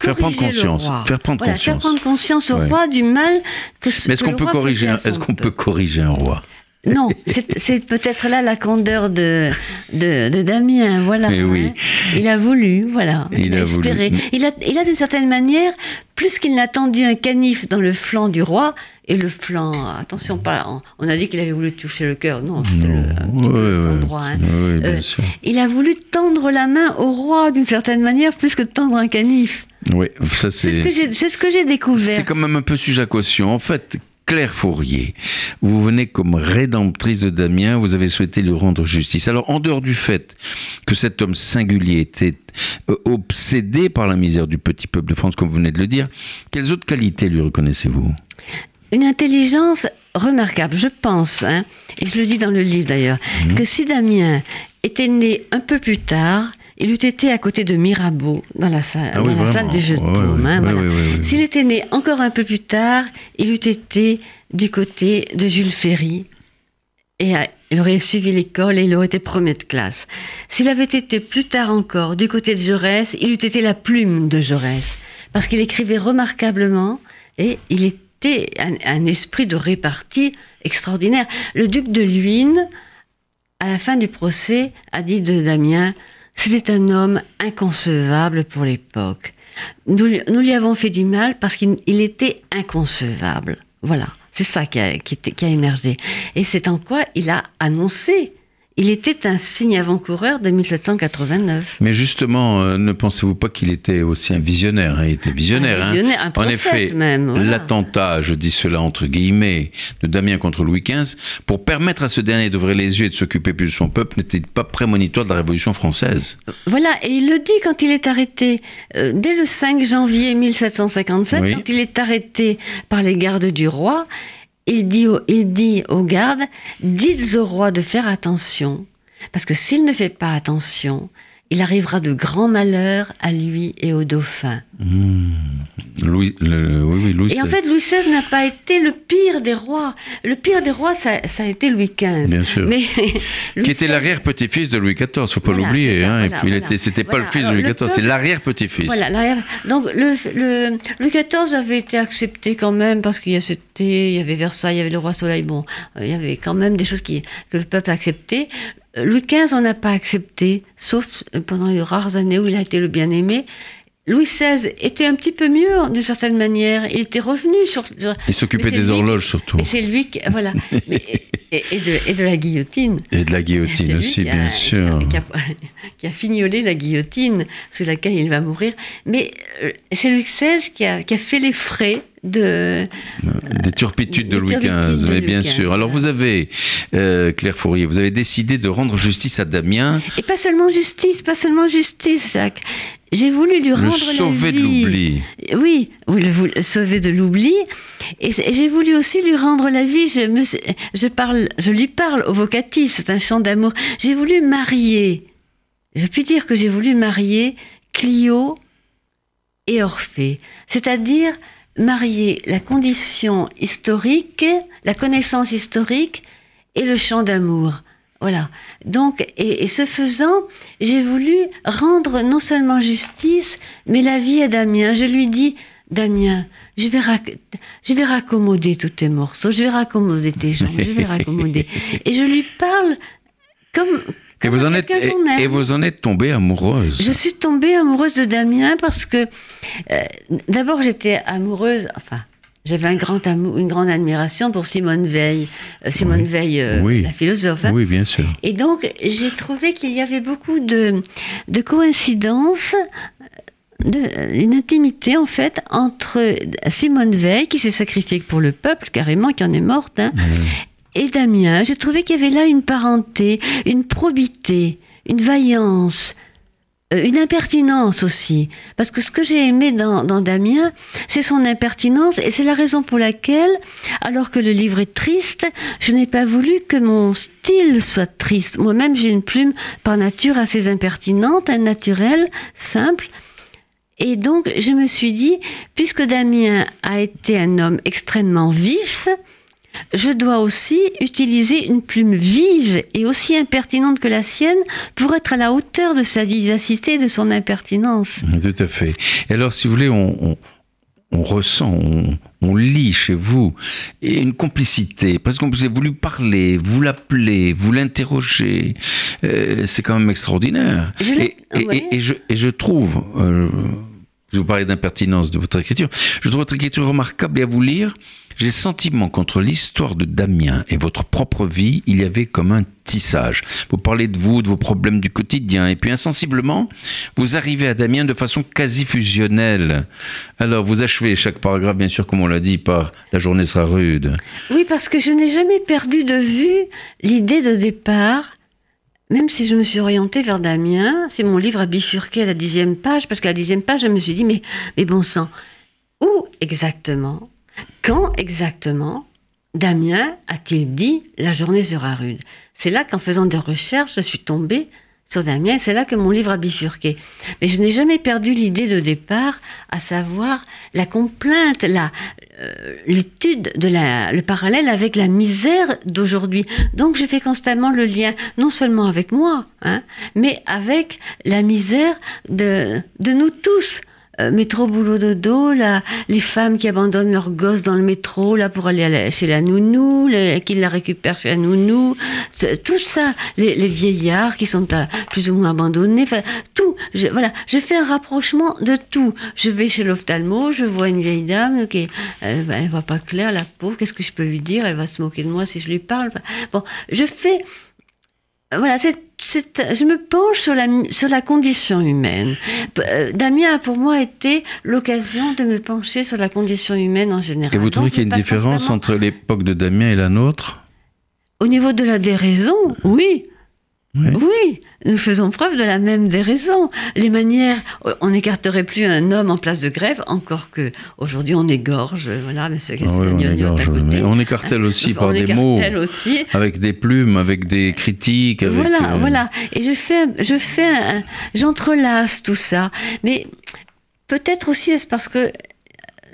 faire prendre conscience, faire prendre conscience, faire prendre conscience au roi du mal que. Mais est-ce qu'on peut corriger, est-ce qu'on peut corriger un roi? Non, c'est peut-être là la candeur de, de, Damien, voilà. oui. Il a voulu, voilà. Il, a, espéré. Il a, il a d'une certaine manière, plus qu'il n'a tendu un canif dans le flanc du roi, et le flanc, attention, pas, on a dit qu'il avait voulu toucher le cœur, non, c'était le, flanc droit. Hein. Euh, il a voulu tendre la main au roi d'une certaine manière, plus que tendre un canif. Oui, ça c'est. C'est ce que j'ai découvert. C'est quand même un peu sujet à caution. En fait, Claire Fourier, vous venez comme rédemptrice de Damien, vous avez souhaité lui rendre justice. Alors, en dehors du fait que cet homme singulier était euh, obsédé par la misère du petit peuple de France, comme vous venez de le dire, quelles autres qualités lui reconnaissez-vous? Une intelligence remarquable, je pense, hein, et je le dis dans le livre d'ailleurs, mhm. que si Damien était né un peu plus tard, il eût été à côté de Mirabeau dans la salle, ah dans la salle des Jeux de paume. Hein, S'il était né encore un peu plus tard, il eût été du côté de Jules Ferry. Et euh, il aurait suivi l'école et il aurait été premier de classe. S'il avait été plus tard encore du côté de Jaurès, il eût été la plume de Jaurès. Parce qu'il écrivait remarquablement et il était un, un esprit de répartie extraordinaire. Le duc de Luynes, à la fin du procès, a dit de Damien c'était un homme inconcevable pour l'époque. Nous, lui avons fait du mal parce qu'il était inconcevable. Voilà, c'est ça qui a, émergé. Et c'est en quoi il a annoncé il était un signe avant-coureur de 1789. Mais justement, euh, ne pensez-vous pas qu'il était aussi un visionnaire hein? Il était visionnaire. Un visionnaire, hein. un en effet, l'attentat, je dis cela entre guillemets, de Damien contre Louis XV, pour permettre à ce dernier d'ouvrir les yeux et de s'occuper plus de son peuple, n'était pas prémonitoire de la Révolution française? Voilà, et il le dit quand il est arrêté. Euh, dès le 5 janvier 1757, quand il est arrêté par les gardes du roi, il dit, il dit aux gardes, dites au roi de faire attention, parce que s'il ne fait pas attention, il arrivera de grands malheurs à lui et au dauphin. Hmm. Louis, Louis et en fait, Louis XVI n'a pas été le pire des rois. Le pire des rois, ça, a été Louis XV. Bien sûr. Mais qui était l'arrière-petit-fils de Louis XIV, faut pas l'oublier. Hein. puis, il c'était pas le fils de Louis XIV, c'est l'arrière-petit-fils. Voilà, donc le, Louis XIV avait été accepté quand même parce qu'il y, y avait Versailles, il y avait le roi Soleil. Bon, il y avait quand même des choses qui, que le peuple acceptait. Louis XV, on n'a pas accepté, sauf pendant les rares années où il a été le bien-aimé. Louis XVI était un petit peu mieux d'une certaine manière. Il était revenu sur. il s'occupait des horloges surtout. Et c'est lui qui. Voilà. et, de, la guillotine. Et de la guillotine aussi, bien sûr. Qui a, fignolé la guillotine sous laquelle il va mourir. Mais euh, c'est Louis XVI qui a, qui a fait les frais de... Des turpitudes de Louis XV, de mais bien sûr. Alors vous avez, euh, Claire Fourier, vous avez décidé de rendre justice à Damien, Et pas seulement justice, pas seulement justice, Jacques. J'ai voulu lui le rendre sauver la de vie. l'oubli. Oui, vous le, le sauver de l'oubli. Et, j'ai voulu aussi lui rendre la vie. Je, me, je, parle, je lui parle au vocatif, c'est un chant d'amour. J'ai voulu marier. Je puis dire que j'ai voulu marier Clio et Orphée. C'est-à-dire marier la condition historique, la connaissance historique et le chant d'amour. Voilà. Donc, et, et ce faisant, j'ai voulu rendre non seulement justice, mais la vie à Damien. Je lui dis, Damien, je vais, je vais raccommoder tous tes morceaux, je vais raccommoder tes jambes, je vais raccommoder. Et je lui parle comme, Et vous, en êtes, quelqu'un et, qu'on aime. et vous en êtes tombée amoureuse. Je suis tombée amoureuse de Damien parce que euh, d'abord j'étais amoureuse, enfin j'avais un grand amour, une grande admiration pour Simone Veil, Euh, Simone Oui. Veil, euh, Oui. la philosophe. hein. Oui, bien sûr. Et donc j'ai trouvé qu'il y avait beaucoup de, de coïncidences, de, une intimité en fait entre Simone Veil qui s'est sacrifiée pour le peuple carrément, qui en est morte, hein, et Damien. J'ai trouvé qu'il y avait là une parenté, une probité, une vaillance, euh, une impertinence aussi. Parce que ce que j'ai aimé dans, dans Damien, c'est son impertinence, et c'est la raison pour laquelle, alors que le livre est triste, je n'ai pas voulu que mon style soit triste. Moi-même, j'ai une plume par nature assez impertinente, un naturel, simple. Et donc, je me suis dit, puisque Damien a été un homme extrêmement vif, je dois aussi utiliser une plume vive et aussi impertinente que la sienne pour être à la hauteur de sa vivacité et de son impertinence. Tout à fait. Et alors, si vous voulez, on, on, on ressent, on, on lit chez vous et une complicité, parce qu'on vous a voulu parler, vous l'appeler, vous l'interroger. Euh, c'est quand même extraordinaire. Je et, et- ouais. et- je, et je trouve, euh, vous parlez d'impertinence de votre écriture, je trouve votre écriture remarquable et à vous lire, j'ai le sentiment qu'entre l'histoire de Damien et votre propre vie, il y avait comme un tissage. Vous parlez de vous, de vos problèmes du quotidien, et puis insensiblement, vous arrivez à Damien de façon quasi fusionnelle. Alors, vous achevez chaque paragraphe, bien sûr, comme on l'a dit, par La journée sera rude. Oui, parce que je n'ai jamais perdu de vue l'idée de départ, même si je me suis orientée vers Damien. C'est mon livre à bifurquer à la dixième page, parce qu'à la dixième page, je me suis dit, mais, mais bon sang, où exactement, quand exactement, Damien a-t-il dit la journée sera rude? C'est là qu'en faisant des recherches, je suis tombée sur Damien, c'est là que mon livre a bifurqué. Mais je n'ai jamais perdu l'idée de départ, à savoir la complainte, la, euh, l'étude de la, le parallèle avec la misère d'aujourd'hui. Donc je fais constamment le lien, non seulement avec moi, hein, mais avec la misère de, de nous tous. Euh, métro boulot dodo, là, les femmes qui abandonnent leurs gosses dans le métro là pour aller la- chez la nounou, les, qui la récupèrent chez la nounou, tout ça, les, les vieillards qui sont à- plus ou moins abandonnés, enfin tout. Je, voilà, je fais un rapprochement de tout. Je vais chez l'ophtalmo, je vois une vieille dame qui, euh, ben, elle voit pas clair, la pauvre. Qu'est-ce que je peux lui dire? Elle va se moquer de moi si je lui parle. Bon, je fais voilà, c'est- je me penche sur la, sur la condition humaine. Euh, Damien a pour moi été l'occasion de me pencher sur la condition humaine en général. Et vous trouvez qu'il y a une différence constamment- entre l'époque de Damien et la nôtre? Au niveau de la déraison, oui. Oui. Oui, nous faisons preuve de la même déraison. Les manières, on n'écarterait plus un homme en place de grève, encore que aujourd'hui on égorge, voilà, monsieur Ah oui, on, on écartèle aussi On par des mots, aussi. avec des plumes, avec des critiques. Avec, Voilà, euh, voilà. Et je fais, je fais, j'entrelace tout ça. Mais peut-être aussi est-ce parce que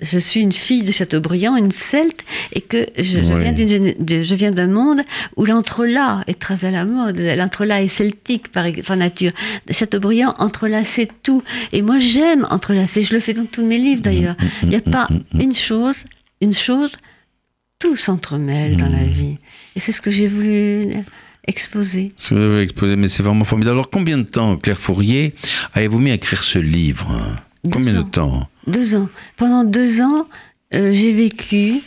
je suis une fille de Chateaubriand, une celte, et que je, viens d'une géné- de- je viens d'un monde où l'entrelac est très à la mode. L'entrelac est celtique par, par nature. Chateaubriand entrelaçait tout. Et moi, j'aime entrelacer. Je le fais dans tous mes livres, d'ailleurs. Il n'y a pas une chose, une chose, tout s'entremêle dans la vie. Et c'est ce que j'ai voulu avez exposé, mais c'est vraiment formidable. Alors, combien de temps, Claire Fourier, avez-vous mis à écrire ce livre? Combien de temps? Deux ans. Pendant deux ans, euh, j'ai vécu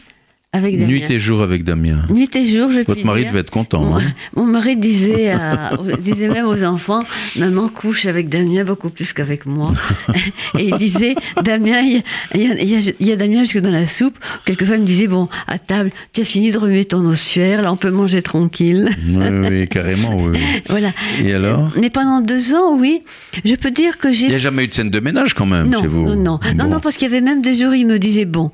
avec Damien. Nuit et jour avec Damien. Nuit et jour, je Votre mari dire. devait être content. Mon, hein mon mari disait, à- disait même aux enfants, maman couche avec Damien beaucoup plus qu'avec moi. Et il disait, Damien, il y a, y y y Damien jusque dans la soupe. Quelquefois, il me disait, bon, à table, tu as fini de remuer ton ossuaire, là, on peut manger tranquille. oui, oui, carrément, oui. Voilà. Et alors? Mais pendant deux ans, oui, je peux dire que j'ai Il n'y a jamais eu de scène de ménage quand même non, chez vous non, non, non, Bon. non, parce qu'il y avait même des jours, il me disait bon,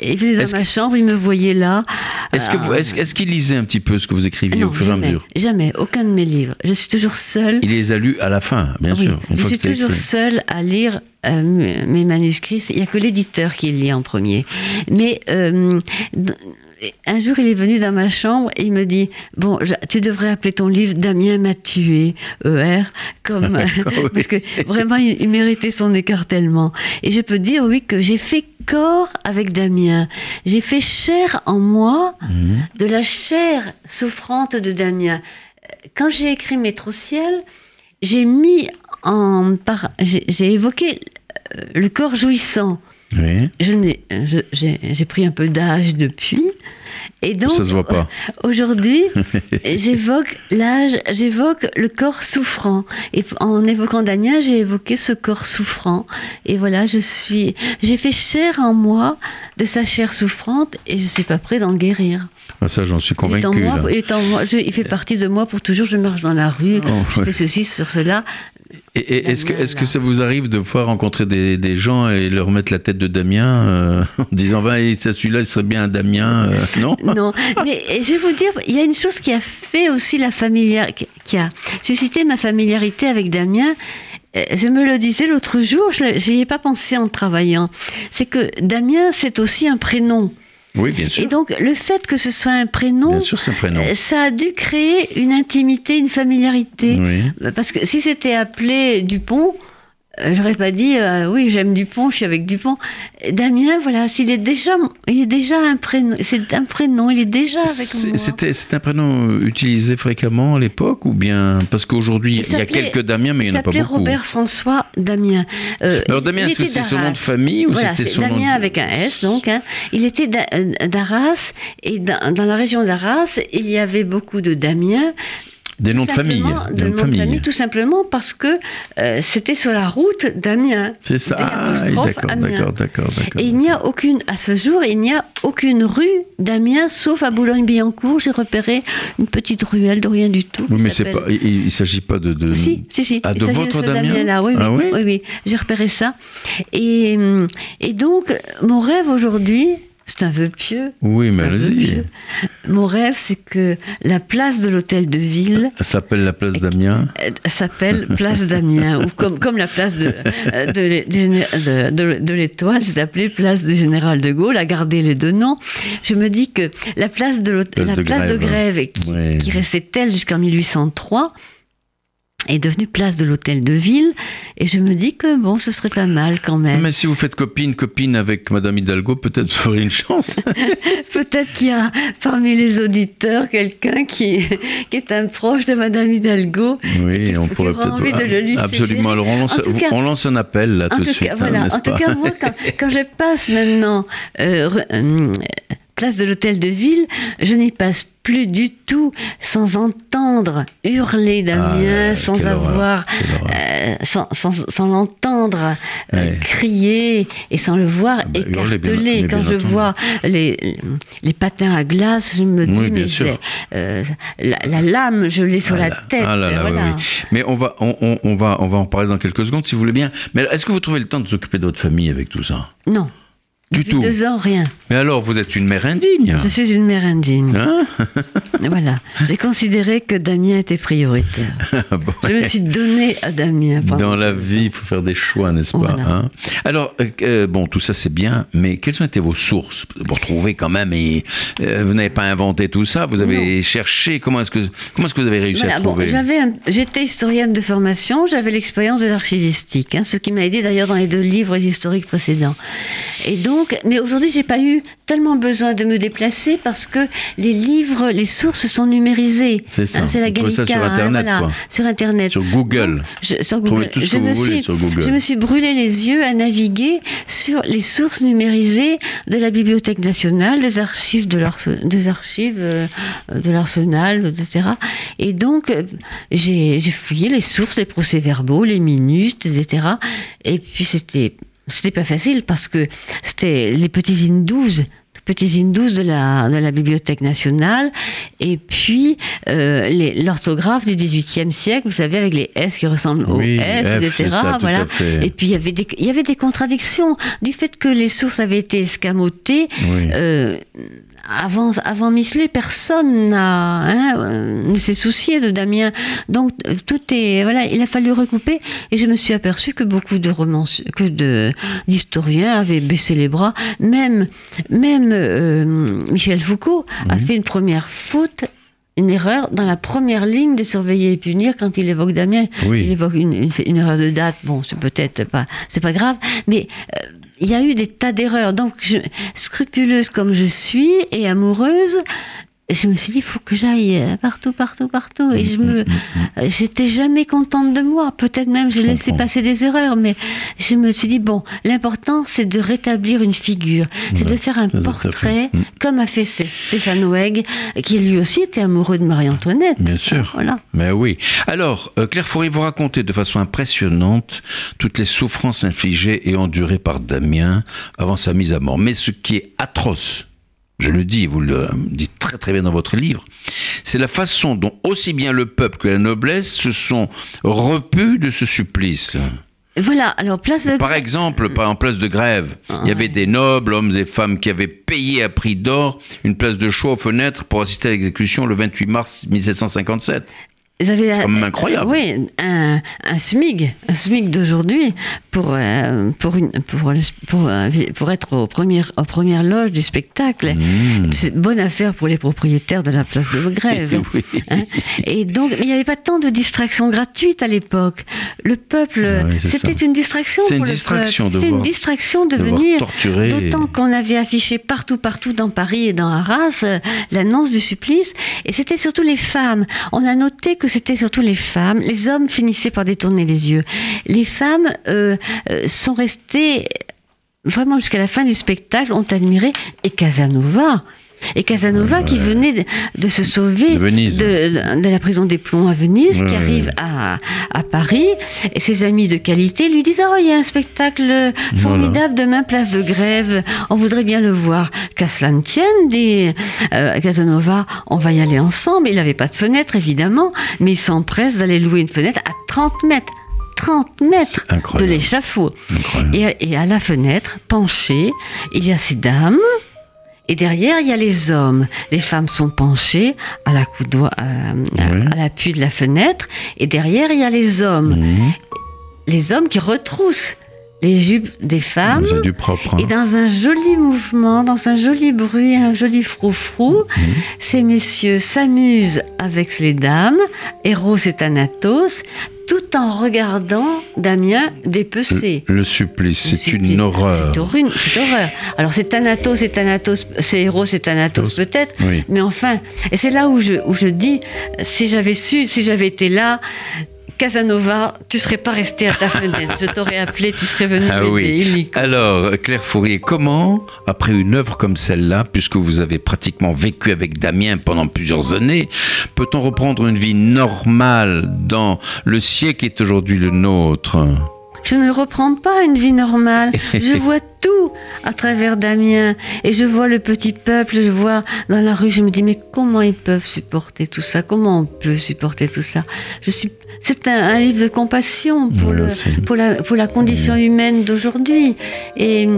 il venait dans ma chambre, il me voyait là. Est-ce que vous- Ah, est-ce est-ce qu'il lisait un petit peu ce que vous écriviez non, au fur et à mesure jamais, aucun de mes livres. Je suis toujours seule. Il les a lus à la fin, bien oui, sûr. je suis toujours écrit. seule à lire euh, mes manuscrits. Il n'y a que l'éditeur qui lit en premier. Mais euh, un jour, il est venu dans ma chambre et il me dit Bon, je- tu devrais appeler ton livre Damien m'a tué, ER, comme. Oui. parce que vraiment, il, il méritait son écartèlement. Et je peux dire, oui, que j'ai fait corps avec Damien. J'ai fait chair en moi Mhm. de la chair souffrante de Damien. Quand j'ai écrit Métro Ciel, j'ai mis en. par- j'ai évoqué euh, le corps jouissant. Oui, Je n'ai- j'ai pris un peu d'âge depuis. Et donc, ça se voit pas. Aujourd'hui, j'évoque l'âge, j'évoque le corps souffrant. Et en évoquant Damien, j'ai évoqué ce corps souffrant. Et voilà, je suis, j'ai fait chair en moi de sa chair souffrante et je suis pas prêt d'en guérir. Ah, ça, j'en suis convaincu. il, il fait partie de moi pour toujours. Je marche dans la rue, Oh, je ouais. fais ceci sur cela. Et, est-ce que, est-ce que ça vous arrive de fois rencontrer des, des gens et leur mettre la tête de Damien euh, en disant va, celui-là, il serait bien un Damien euh, Non? Non, mais je vais vous dire, il y a une chose qui a fait aussi la familiarité, qui a suscité ma familiarité avec Damien. Euh, Je me le disais l'autre jour, je n'y ai pas pensé en travaillant. C'est que Damien, c'est aussi un prénom. Oui, bien sûr. Et donc, le fait que ce soit un prénom, Bien sûr, c'est un prénom. euh, ça a dû créer une intimité, une familiarité. Oui. Parce que si c'était appelé Dupont, j'aurais pas dit euh, oui j'aime Dupont, je suis avec Dupont. Damien, voilà, s'il est déjà, il est déjà un prénom, c'est un prénom, il est déjà avec C'est- moi. C'était c'est un prénom utilisé fréquemment à l'époque ou bien parce qu'aujourd'hui il y a quelques Damiens mais il Il n'y en a pas beaucoup. Robert François Damien. Euh, Alors il- Damien, il est-ce que c'est son nom de famille ou Voilà, c'était c'est son nom Damien de- avec un S, donc. hein. Il était d'A- euh, d'Arras, et dans, dans la région d'Arras, il y avait beaucoup de Damiens. Des noms de famille. Des de noms de famille. famille, tout simplement parce que euh, c'était sur la route d'Amiens. C'est ça. Ah, d'accord, d'accord, d'accord. Et il n'y a aucune, à ce jour, il n'y a aucune rue d'Amiens, sauf à Boulogne-Billancourt. J'ai repéré une petite ruelle de rien du tout. Oui, mais pas. Il, il s'agit pas de. de- Si, si, si. Ah, Il de s'agit votre ce Damien là oui, oui, Ah oui oui, oui. J'ai repéré ça. Et, et donc, mon rêve aujourd'hui, c'est un vœu pieux. Oui, mais allez-y. Mon rêve, c'est que la place de l'hôtel de ville s'appelle la place d'Amiens. euh, s'appelle Place d'Amiens, ou comme, comme la place de, euh, de, l'Étoile, c'est appelé Place du Général de Gaulle, a gardé les deux noms. Je me dis que la place de, l'hôtel- Place la de place de Grève. Grève, qui, qui restait telle jusqu'en 1803, est devenue place de l'hôtel de ville. Et je me dis que bon, ce serait pas mal quand même. Mais si vous faites copine, copine avec Madame Hidalgo, peut-être vous aurez une chance. Peut-être qu'il y a parmi les auditeurs quelqu'un qui, qui est un proche de Madame Hidalgo. Oui, on pourrait peut-être. envie de le lui Absolument. Alors on lance, cas- on lance un appel là tout de suite. cas, hein, voilà. n'est-ce En tout cas, moi, quand, quand je passe maintenant euh, euh, place de l'hôtel de ville, je n'y passe plus du tout sans entendre hurler Damien, Ah, sans quelle horreur, avoir, euh, sans, sans, sans l'entendre euh, crier et sans le voir bah, bien- écarteler. mais Quand je entendu. vois les, les patins à glace, je me dis, Oui, mais euh, la, la lame, je l'ai sur Ah la tête. ah là là, oui, voilà. oui. Mais on va, on, on- on va, on va en parler dans quelques secondes si vous voulez bien. Mais est-ce que vous trouvez le temps de vous occuper de votre famille avec tout ça? Non. Du Depuis tout. deux ans, rien. Mais alors, vous êtes une mère indigne. Je suis une mère indigne. Hein Voilà. J'ai considéré que Damien était prioritaire. Bon, Je me suis donné à Damien. Dans la vie, il faut faire des choix, n'est-ce pas Voilà. hein? Alors, euh, euh, bon, tout ça c'est bien, mais quelles ont été vos sources Vous retrouvez quand même, et euh, vous n'avez pas inventé tout ça, vous avez cherché, comment est-ce que, comment est-ce que vous avez réussi Voilà, à bon, trouver? j'étais historienne de formation, j'avais l'expérience de l'archivistique, hein, ce qui m'a aidé d'ailleurs dans les deux livres historiques précédents. Et donc, donc, mais aujourd'hui, j'ai pas eu tellement besoin de me déplacer parce que les livres, les sources sont numérisées. C'est ça. Hein, c'est la trouvez ça Gallica. sur hein, Internet, voilà, quoi. Sur Internet. Sur Google. Je, sur Google. tout ce je que me vous suis, sur Google. Je me suis brûlé les yeux à naviguer sur les sources numérisées de la Bibliothèque nationale, des archives de des archives euh, de l'Arsenal, etc. Et donc, j'ai fouillé les sources, les procès-verbaux, les minutes, etc. Et puis, c'était c'était pas facile parce que c'était les petits hindous petits hindous de la, de la Bibliothèque nationale, et puis euh, l'orthographe du XVIIIe siècle, vous savez, avec les S qui ressemblent aux Oui, S, F, etc. ça, voilà. Et puis il y avait des, il y avait des contradictions du fait que les sources avaient été escamotées. Oui. euh, avant, avant Michelet, personne n'a, hein, euh, ne s'est soucié de Damien. Donc euh, tout est, voilà, il a fallu recouper. Et je me suis aperçu que beaucoup de romans, que de d'historiens avaient baissé les bras. Même, même euh, Michel Foucault a Mhm. fait une première faute. Une erreur dans la première ligne de surveiller et punir quand il évoque Damien. Oui. Il évoque une, une- une erreur de date. Bon, c'est peut-être pas, c'est pas grave, mais euh, il y a eu des tas d'erreurs. Donc, je- scrupuleuse comme je suis et amoureuse, je me suis dit, il faut que j'aille euh, partout, partout, partout. Et je me, euh, j'étais jamais contente de moi. Peut-être même j'ai laissé passer des erreurs, mais je me suis dit, bon, l'important, c'est de rétablir une figure. C'est Ouais, de faire un fait. portrait, Mm. comme a fait Stéphane Weg, qui lui aussi était amoureux de Marie-Antoinette. Bien sûr. Voilà. Mais oui. Alors, euh, Claire Fourier, vous racontez de façon impressionnante toutes les souffrances infligées et endurées par Damien avant sa mise à mort. Mais ce qui est atroce, je le dis, vous le dites très très bien dans votre livre, c'est la façon dont aussi bien le peuple que la noblesse se sont repus de ce supplice. Voilà, alors place de... Par exemple, en place de grève, il y avait des nobles, hommes et femmes, qui avaient payé à prix d'or une place de choix aux fenêtres pour assister à l'exécution le 28 mars 1757. C'est quand même incroyable. Oui, un, un SMIG, un SMIG d'aujourd'hui pour, euh, pour, une, pour, pour, euh, pour être aux premières, aux premières loges du spectacle. Mmh. C'est une bonne affaire pour les propriétaires de la place de grève. Oui. Hein. Et donc, il n'y avait pas tant de distractions gratuites à l'époque. Le peuple, Ah oui, c'était une distraction C'est pour une le distraction peuple. de C'est une distraction de, de venir. torturer. D'autant qu'on avait affiché partout, partout dans Paris et dans Arras euh, l'annonce du supplice. Et c'était surtout les femmes. On a noté que c'était surtout les femmes. Les hommes finissaient par détourner les yeux. Les femmes euh, euh, sont restées vraiment jusqu'à la fin du spectacle, ont admiré. Et Casanova. Et Casanova qui venait de, se sauver De Venise. de, de la prison des plombs à Venise, qui arrive à, à Paris, et ses amis de qualité lui disent Oh, il y a un spectacle formidable demain, place de grève, on voudrait bien le voir. Qu'à cela ne tienne, euh, Casanova, on va y aller ensemble. Il n'avait pas de fenêtre, évidemment, mais il s'empresse d'aller louer une fenêtre à 30 mètres. 30 mètres de l'échafaud. Et, et à la fenêtre, penchée, il y a ces dames. Et derrière, il y a les hommes. Les femmes sont penchées à la coudoir, à, à- Oui. à l'appui de la fenêtre. Et derrière, il y a les hommes. Mmh. Les hommes qui retroussent les jupes des femmes. Du propre. hein. Et dans un joli mouvement, dans un joli bruit, un joli froufrou, Mhm. ces messieurs s'amusent avec les dames, Eros et Thanatos, tout en regardant Damien dépecer. Le supplice, c'est une horreur. C'est c'est horreur. Alors c'est Thanatos et Thanatos, c'est Eros et Thanatos peut-être, Oui. mais enfin, et c'est là où je, où je dis, si j'avais su, si j'avais été là, Casanova, tu serais pas resté à ta fenêtre. Je t'aurais appelé, tu serais venu Ah oui. Alors, Claire Fourier, comment, après une œuvre comme celle-là, puisque vous avez pratiquement vécu avec Damien pendant plusieurs années, peut-on reprendre une vie normale dans le siècle qui est aujourd'hui le nôtre? Je ne reprends pas une vie normale. Je vois tout à travers Damien. Et je vois le petit peuple, je vois dans la rue, je me dis, mais comment ils peuvent supporter tout ça? Comment on peut supporter tout ça? Je suis... C'est un, un livre de compassion pour, Voilà, le, c'est- pour, la, pour la condition humaine d'aujourd'hui. Et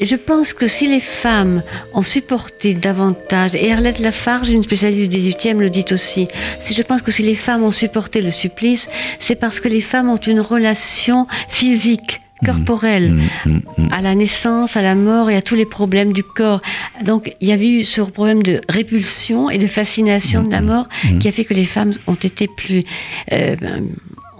je pense que si les femmes ont supporté davantage, et Arlette Lafarge, une spécialiste du 18e, le dit aussi, si je pense que si les femmes ont supporté le supplice, c'est parce que les femmes ont une relation physique, corporelle, Mmh, mmh, mmh. à la naissance, à la mort et à tous les problèmes du corps. Donc il y avait eu ce problème de répulsion et de fascination de la mort qui a fait que les femmes ont été plus... euh, ben,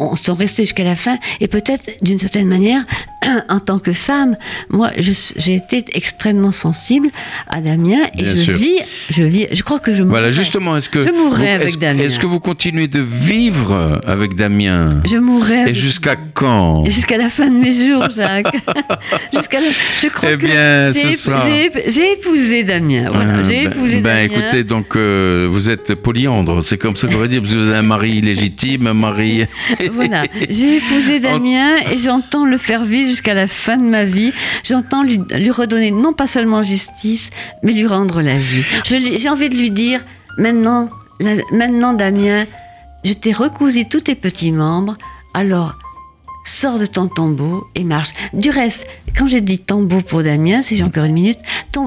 on- sont restées jusqu'à la fin et peut-être d'une certaine manière en tant que femme, moi, j'ai été extrêmement sensible à Damien et Bien je sûr. vis, je vis, je crois que je Voilà, mourrai. justement, est-ce que Je mourrai vous- avec Damien. Est-ce que vous continuez de vivre avec Damien Je mourrai Et jusqu'à quand jusqu'à la fin de mes jours, Jacques. jusqu'à la... Je crois Eh que j'ai sera- épousé Damien. Voilà, Euh, j'ai ben- épousé ben, Damien. écoutez, donc euh, vous êtes polyandre, c'est comme ça qu'on va dire, parce que vous avez un mari légitime, un mari. Voilà, j'ai épousé Damien et j'entends le faire vivre jusqu'à la fin de ma vie. J'entends lui, lui redonner non pas seulement justice, mais lui rendre la vie. J'ai envie de lui dire, maintenant, la- maintenant Damien, je t'ai recousu tous tes petits membres, alors sors de ton tombeau et marche. Du reste, quand j'ai dit tombeau pour Damien, si j'ai encore une minute,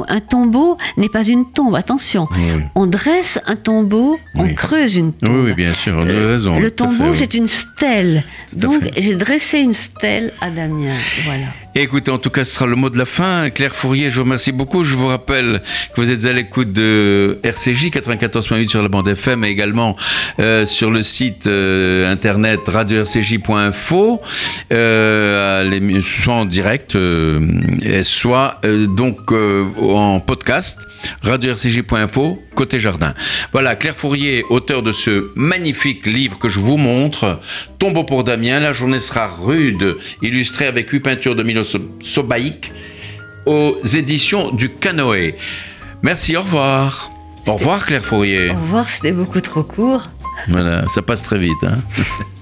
un tombeau n'est pas une tombe, attention. Oui, On dresse un tombeau, on creuse une tombe. oui, oui, bien sûr, vous avez raison. Le tombeau, c'est une stèle. Donc, j'ai dressé une stèle à Damien. Voilà. Écoutez, en tout cas, ce sera le mot de la fin. Claire Fourier, je vous remercie beaucoup. Je vous rappelle que vous êtes à l'écoute de RCJ 94.8 sur la bande FM et également euh, sur le site euh, internet radio-rcj.info, euh, soit en direct, euh, soit euh, donc euh, en podcast radio-rcj.info côté jardin. Voilà, Claire Fourier, auteur de ce magnifique livre que je vous montre, Tombeau pour Damien, la journée sera rude, illustré avec huit peintures de Milo So- Sobaïk aux éditions du Canoë. Merci, au revoir. Au revoir Claire Fourier. Au revoir, c'était beaucoup trop court. Voilà, ça passe très vite. Hein